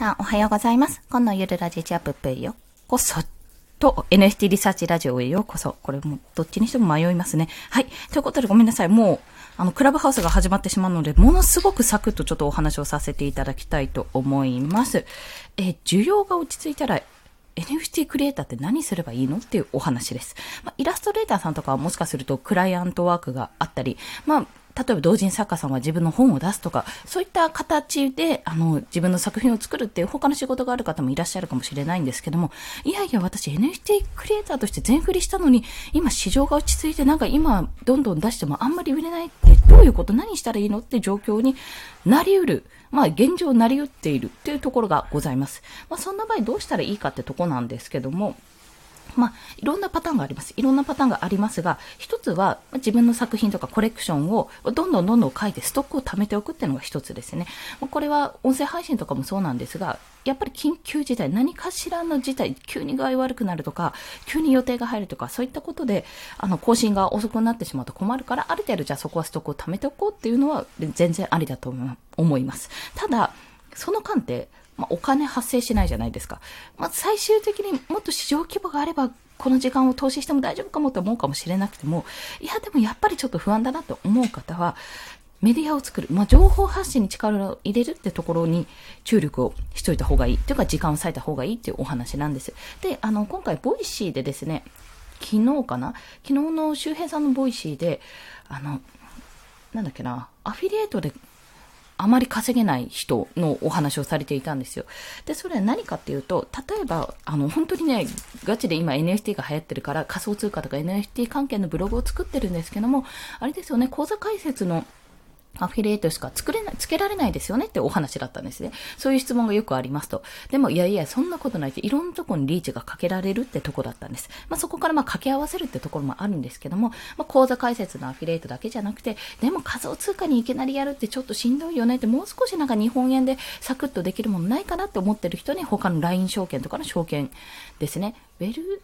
さんおはようございます。今のゆるラジチアップへよこそ。と、NFT リサーチラジオへようこそ。これも、どっちにしても迷いますね。はい。ということでごめんなさい。もう、あの、クラブハウスが始まってしまうので、ものすごくサクッとちょっとお話をさせていただきたいと思います。え需要が落ち着いたら、NFT クリエイターって何すればいいの？っていうお話です。まあ、イラストレーターさんとかはもしかするとクライアントワークがあったり、まあ、例えば同人作家さんは自分の本を出すとか、そういった形で、あの、自分の作品を作るっていう他の仕事がある方もいらっしゃるかもしれないんですけども、いやいや、私 NFT クリエイターとして全振りしたのに、今市場が落ち着いて、なんか今、どんどん出してもあんまり売れないって、どういうこと何したらいいのって状況になり得る。まあ、現状なり得っているっていうところがございます。まあ、そんな場合どうしたらいいかってとこなんですけども、まあ、いろんなパターンがあります。いろんなパターンがありますが、一つは自分の作品とかコレクションをどんどんどんどん書いてストックを貯めておくっていうのが一つですね。まこれは音声配信とかもそうなんですが、やっぱり緊急事態、何かしらの事態、急に具合悪くなるとか、急に予定が入るとか、そういったことで、あの、更新が遅くなってしまうと困るから、ある程度じゃあそこはストックを貯めておこうっていうのは全然ありだと思います。ただ、その間って、まあ、お金発生しないじゃないですか。まあ、最終的にもっと市場規模があれば、この時間を投資しても大丈夫かもって思うかもしれなくても、いや、でもやっぱりちょっと不安だなと思う方は、メディアを作る、まあ、情報発信に力を入れるってところに注力をしといた方がいい。というか、時間を割いた方がいいっていうお話なんです。で、あの、今回、ボイシーでですね、昨日かな？昨日の周平さんのボイシーで、あの、なんだっけな、アフィリエイトであまり稼げない人のお話をされていたんですよ。で、それは何かっていうと、例えば、あの、本当にね、ガチで今 NFT が流行ってるから仮想通貨とか NFT 関係のブログを作ってるんですけども、あれですよね、講座解説のアフィリエイトしか作れない、つけられないですよねってお話だったんですね。そういう質問がよくありますと。でも、いやいや、そんなことないって、いろんなとこにリーチがかけられるってとこだったんです。まあ、そこからまあ掛け合わせるってところもあるんですけども、まあ、講座解説のアフィリエイトだけじゃなくて、でも仮想通貨にいきなりやるってちょっとしんどいよねって、もう少しなんか日本円でサクッとできるものないかなって思ってる人に、他の LINE 証券とかの証券ですね。ウェル、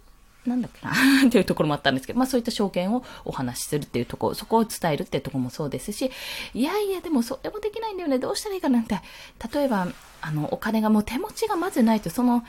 なんだっけな。っていうところもあったんですけど、まあそういった証券をお話しするっていうところ、そこを伝えるっていうところもそうですし、いやいや、でもそれもできないんだよね、どうしたらいいかなんて、例えば、あの、お金がもう手持ちがまずないと、その、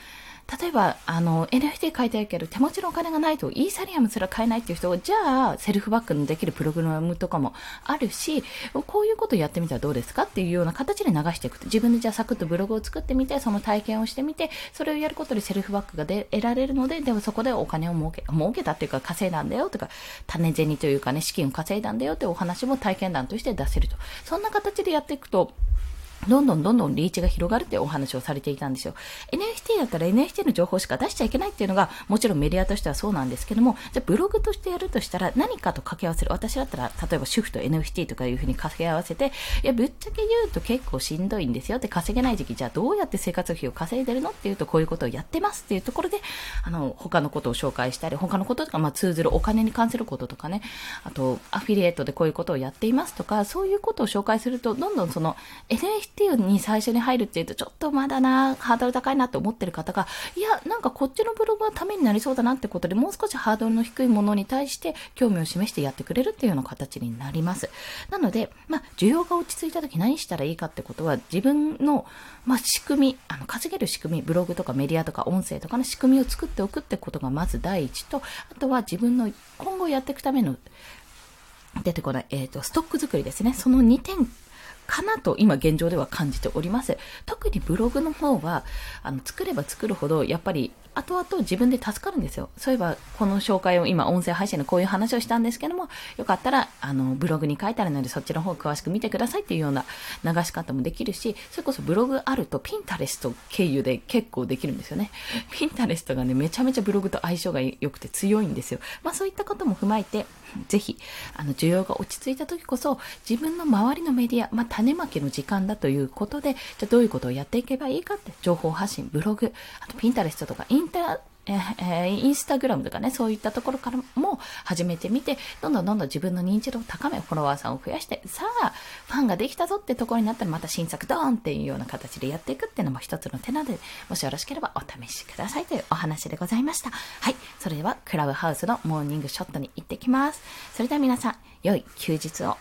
例えば、あの、NFT 買いたいけど、手持ちのお金がないと、イーサリアムすら買えないっていう人じゃあ、セルフバックのできるプログラムとかもあるし、こういうことやってみたらどうですかっていうような形で流していくと。自分でじゃあサクッとブログを作ってみて、その体験をしてみて、それをやることでセルフバックがで得られるので、でもそこでお金を儲け、儲けたっていうか稼いだんだよとか、種銭というかね、資金を稼いだんだよってお話も体験談として出せると。そんな形でやっていくと、どんどんどんどんリーチが広がるってお話をされていたんですよ。NFT だったら NFT の情報しか出しちゃいけないっていうのが、もちろんメディアとしてはそうなんですけども、じゃブログとしてやるとしたら何かと掛け合わせる。私だったら、例えば主婦と NFT とかいうふうに掛け合わせて、いや、ぶっちゃけ言うと結構しんどいんですよって稼げない時期、じゃあどうやって生活費を稼いでるのっていうと、こういうことをやってますっていうところで、あの、他のことを紹介したり、他のこととか、まあ通ずるお金に関することとかね、あと、アフィリエイトでこういうことをやっていますとか、そういうことを紹介すると、どんどんその NFT っていうに最初に入るっていうと、ちょっとまだな、ハードル高いなと思ってる方が、いや、なんかこっちのブログはためになりそうだなってことで、もう少しハードルの低いものに対して興味を示してやってくれるっていうような形になります。なので、まあ、需要が落ち着いた時何したらいいかってことは、自分の、まあ、仕組み、あの、稼げる仕組み、ブログとかメディアとか音声とかの仕組みを作っておくってことがまず第一と、あとは自分の今後やっていくための出てこない、えっ、と、ストック作りですね。その2点かなと今現状では感じております。特にブログの方は、あの、作れば作るほど、やっぱり、後々自分で助かるんですよ。そういえば、この紹介を今、音声配信のこういう話をしたんですけども、よかったら、あの、ブログに書いてあるので、そっちの方を詳しく見てくださいっていうような流し方もできるし、それこそブログあると、ピンタレスト経由で結構できるんですよね。ピンタレストがね、めちゃめちゃブログと相性が良くて強いんですよ。まあそういったことも踏まえて、ぜひ、あの、需要が落ち着いた時こそ、自分の周りのメディア、まあ、種まきの時間だということで、じゃあどういうことをやっていけばいいかって、情報発信、ブログ、あとピンタレストとか、インターえーインスタグラムとかね、そういったところからも始めてみて、どんどんどんどん自分の認知度を高め、フォロワーさんを増やして、さあ、ファンができたぞってところになったらまた新作ドーンっていうような形でやっていくっていうのも一つの手なので、もしよろしければお試しくださいというお話でございました。はい。それでは、クラブハウスのモーニングショットに行ってきます。それでは皆さん、良い休日を